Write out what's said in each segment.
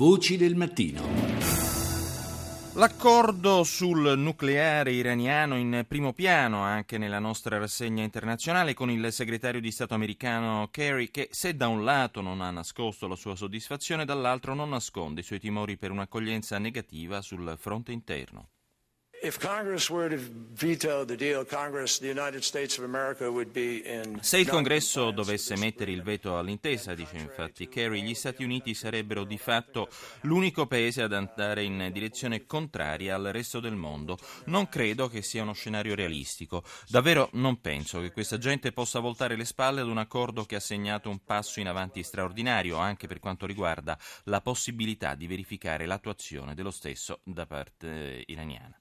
Voci del mattino. L'accordo sul nucleare iraniano in primo piano anche nella nostra rassegna internazionale con il segretario di Stato americano Kerry che se da un lato non ha nascosto la sua soddisfazione dall'altro non nasconde i suoi timori per un'accoglienza negativa sul fronte interno. Se il Congresso dovesse mettere il veto all'intesa, dice infatti Kerry, gli Stati Uniti sarebbero di fatto l'unico paese ad andare in direzione contraria al resto del mondo. Non credo che sia uno scenario realistico. Davvero non penso che questa gente possa voltare le spalle ad un accordo che ha segnato un passo in avanti straordinario anche per quanto riguarda la possibilità di verificare l'attuazione dello stesso da parte iraniana.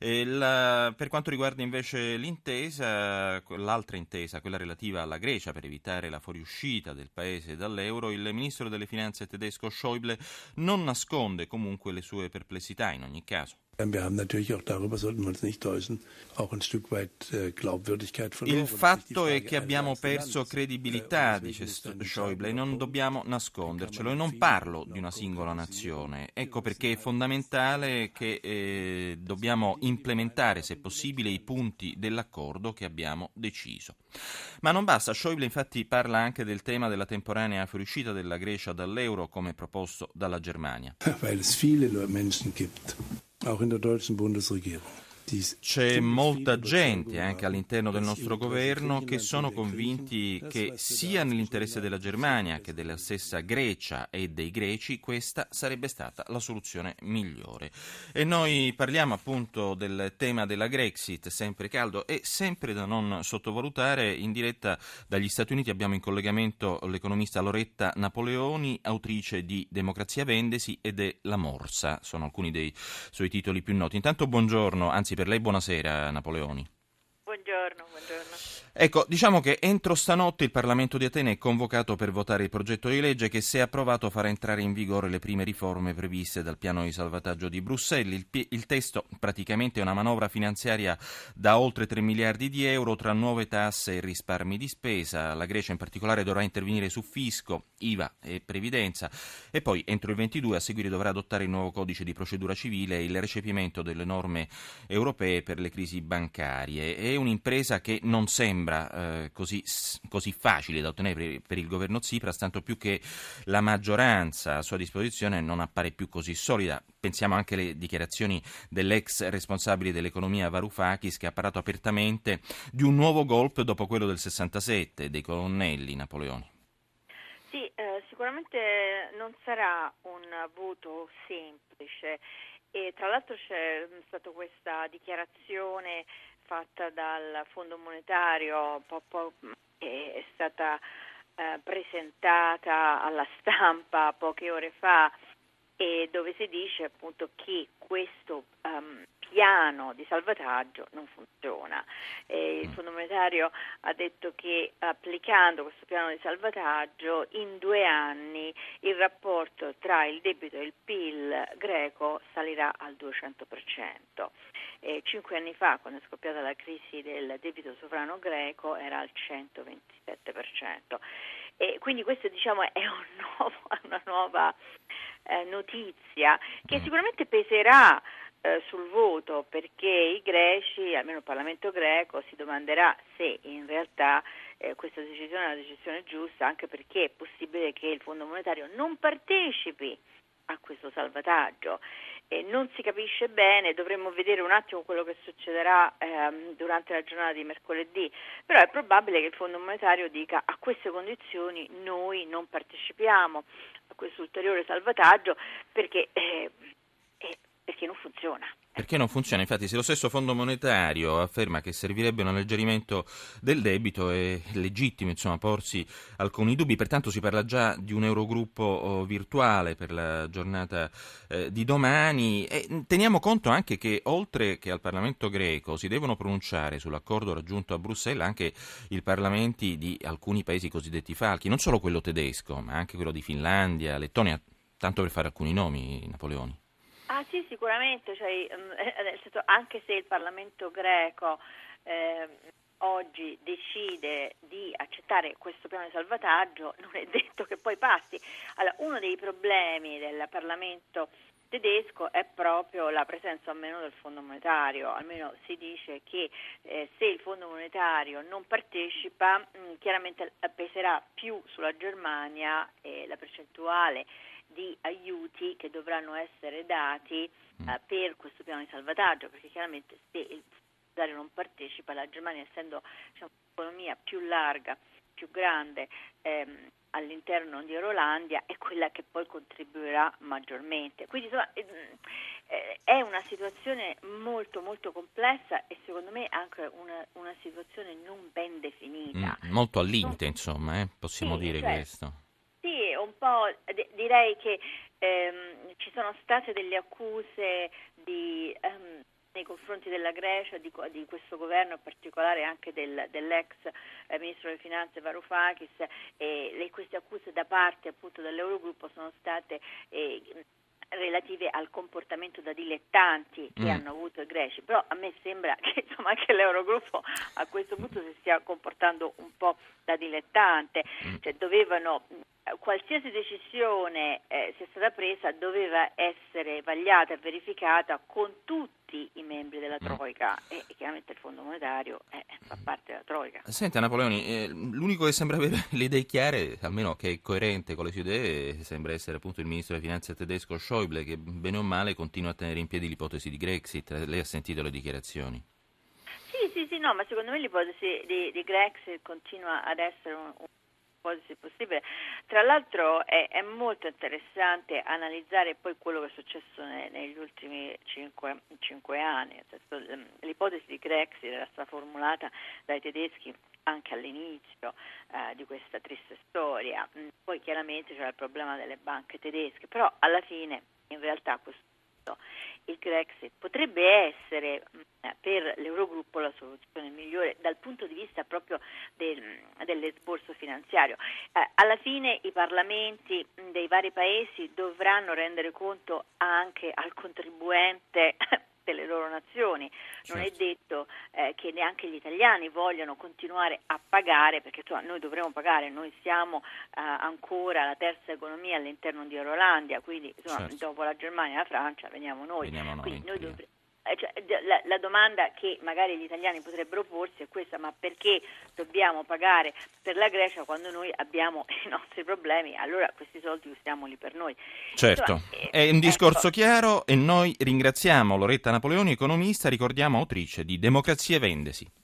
La, per quanto riguarda invece l'intesa, l'altra intesa, quella relativa alla Grecia per evitare la fuoriuscita del paese dall'euro, il ministro delle finanze tedesco Schäuble non nasconde comunque le sue perplessità in ogni caso. Weit äh. Il fatto è che abbiamo perso credibilità, dice Schäuble, e non dobbiamo nascondercelo. E non parlo di una singola nazione. Ecco perché è fondamentale che eh, dobbiamo implementare, se possibile, i punti dell'accordo che abbiamo deciso. Ma non basta, Schäuble infatti parla anche del tema della temporanea fuoriuscita della Grecia dall'euro come proposto dalla Germania. Weil es viele Menschen gibt auch in der deutschen Bundesregierung c'è molta gente anche all'interno del nostro governo che sono convinti che sia nell'interesse della Germania che della stessa Grecia e dei greci questa sarebbe stata la soluzione migliore. E noi parliamo appunto del tema della Grexit, sempre caldo e sempre da non sottovalutare. In diretta dagli Stati Uniti abbiamo in collegamento l'economista Loretta Napoleoni, autrice di Democrazia Vendesi ed è La Morsa, sono alcuni dei suoi titoli più noti. Intanto buongiorno, anzi per per lei buonasera Napoleoni. Buongiorno, buongiorno. Ecco, diciamo che entro stanotte il Parlamento di Atene è convocato per votare il progetto di legge che, se approvato, farà entrare in vigore le prime riforme previste dal piano di salvataggio di Bruxelles. Il, il testo praticamente una manovra finanziaria da oltre 3 miliardi di euro tra nuove tasse e risparmi di spesa. La Grecia in particolare dovrà intervenire su fisco, IVA e previdenza e poi entro il 22 a seguire dovrà adottare il nuovo codice di procedura civile e il recepimento delle norme europee per le crisi bancarie. È un'impresa che non sembra sembra eh, così, così, facile da ottenere per, il governo Tsipras, tanto più che la maggioranza a sua disposizione non appare più così solida. Pensiamo anche alle dichiarazioni dell'ex responsabile dell'economia Varoufakis che ha parlato apertamente di un nuovo golpe dopo quello del 67 dei colonnelli Napoleoni. Sì, eh, sicuramente non sarà un voto semplice e tra l'altro c'è stata questa dichiarazione fatta dal Fondo Monetario che è stata eh, presentata alla stampa poche ore fa e dove si dice appunto che questo um, piano di salvataggio non funziona. Eh, il mm. Fondo Monetario ha detto che applicando questo piano di salvataggio in due anni il rapporto tra il debito e il PIL greco salirà al 200%. Eh, cinque anni fa, quando è scoppiata la crisi del debito sovrano greco, era al 127%. E quindi questo diciamo, è un nuovo, una nuova eh, notizia che mm. sicuramente peserà eh, sul voto perché i greci, almeno il Parlamento greco, si domanderà se in realtà eh, questa decisione è una decisione giusta, anche perché è possibile che il Fondo Monetario non partecipi a questo salvataggio. Eh, non si capisce bene, dovremmo vedere un attimo quello che succederà ehm, durante la giornata di mercoledì, però è probabile che il Fondo Monetario dica a queste condizioni noi non partecipiamo a questo ulteriore salvataggio perché, eh, perché non funziona. Perché non funziona? Infatti, se lo stesso Fondo Monetario afferma che servirebbe un alleggerimento del debito, è legittimo insomma, porsi alcuni dubbi. Pertanto si parla già di un Eurogruppo oh, virtuale per la giornata eh, di domani. E teniamo conto anche che, oltre che al Parlamento greco, si devono pronunciare sull'accordo raggiunto a Bruxelles anche i parlamenti di alcuni paesi cosiddetti falchi, non solo quello tedesco, ma anche quello di Finlandia, Lettonia, tanto per fare alcuni nomi, Napoleoni. Sì, sicuramente, cioè, anche se il Parlamento greco eh, oggi decide di accettare questo piano di salvataggio, non è detto che poi passi. Allora, uno dei problemi del Parlamento tedesco è proprio la presenza o meno del Fondo monetario, almeno si dice che eh, se il Fondo monetario non partecipa mh, mm, chiaramente peserà più sulla Germania eh, la percentuale di aiuti che dovranno essere dati mm. eh, per questo piano di salvataggio, perché chiaramente se il monetario non partecipa, la Germania essendo diciamo, un'economia più larga, più grande, ehm, all'interno di Eurolandia è quella che poi contribuirà maggiormente. Quindi insomma, eh, eh, è una situazione molto molto complessa e secondo me anche una, una situazione non ben definita. Mm, molto al limite, insomma, eh? possiamo sì, dire cioè, questo. Po' d- direi che ehm, ci sono state delle accuse di ehm, nei confronti della Grecia, di, di, questo governo, in particolare anche del, dell'ex eh, ministro delle finanze Varoufakis, e queste accuse da parte appunto dell'Eurogruppo sono state eh, relative al comportamento da dilettanti che mm. hanno avuto i greci, però a me sembra che insomma, anche l'Eurogruppo a questo punto si stia comportando un po' da dilettante, mm. cioè dovevano qualsiasi decisione eh, sia stata presa doveva essere vagliata e verificata con tutti i membri della mm. Troica e, e chiaramente il Fondo Monetario eh, fa parte della Troica. Senta Napoleoni, eh, l'unico che sembra avere le idee chiare, almeno che è coerente con le sue idee, sembra essere appunto il ministro delle finanze tedesco Schäuble che bene o male continua a tenere in piedi l'ipotesi di Grexit. Lei ha sentito le dichiarazioni? Sì, sì, sì, no, ma secondo me l'ipotesi di, di Grexit continua ad essere un, un ipotesi possibile. Tra l'altro è, è, molto interessante analizzare poi quello che è successo ne, negli ultimi cinque, cinque anni. L'ipotesi di Grexit era stata formulata dai tedeschi anche all'inizio eh, di questa triste storia. Mm, poi chiaramente c'era il problema delle banche tedesche, però alla fine in realtà questo il Grexit potrebbe essere mm, per l'Eurogruppo la soluzione migliore dal punto di vista proprio del, dell'esborso finanziario. Eh, alla fine i parlamenti mm, dei vari paesi dovranno rendere conto anche al contribuente delle loro nazioni. Non è certo. detto eh, che neanche gli italiani vogliano continuare a pagare, perché insomma, noi dovremo pagare, noi siamo eh, ancora la terza economia all'interno di Eurolandia, quindi insomma, certo. dopo la Germania e la Francia veniamo noi. Veniamo noi quindi noi cioè, la, la, domanda che magari gli italiani potrebbero porsi è questa, ma perché dobbiamo pagare per la Grecia quando noi abbiamo i nostri problemi? Allora questi soldi usiamoli per noi. Certo, Insomma, è un discorso ecco. chiaro e noi ringraziamo Loretta Napoleoni, economista, ricordiamo autrice di Democrazia Vendesi.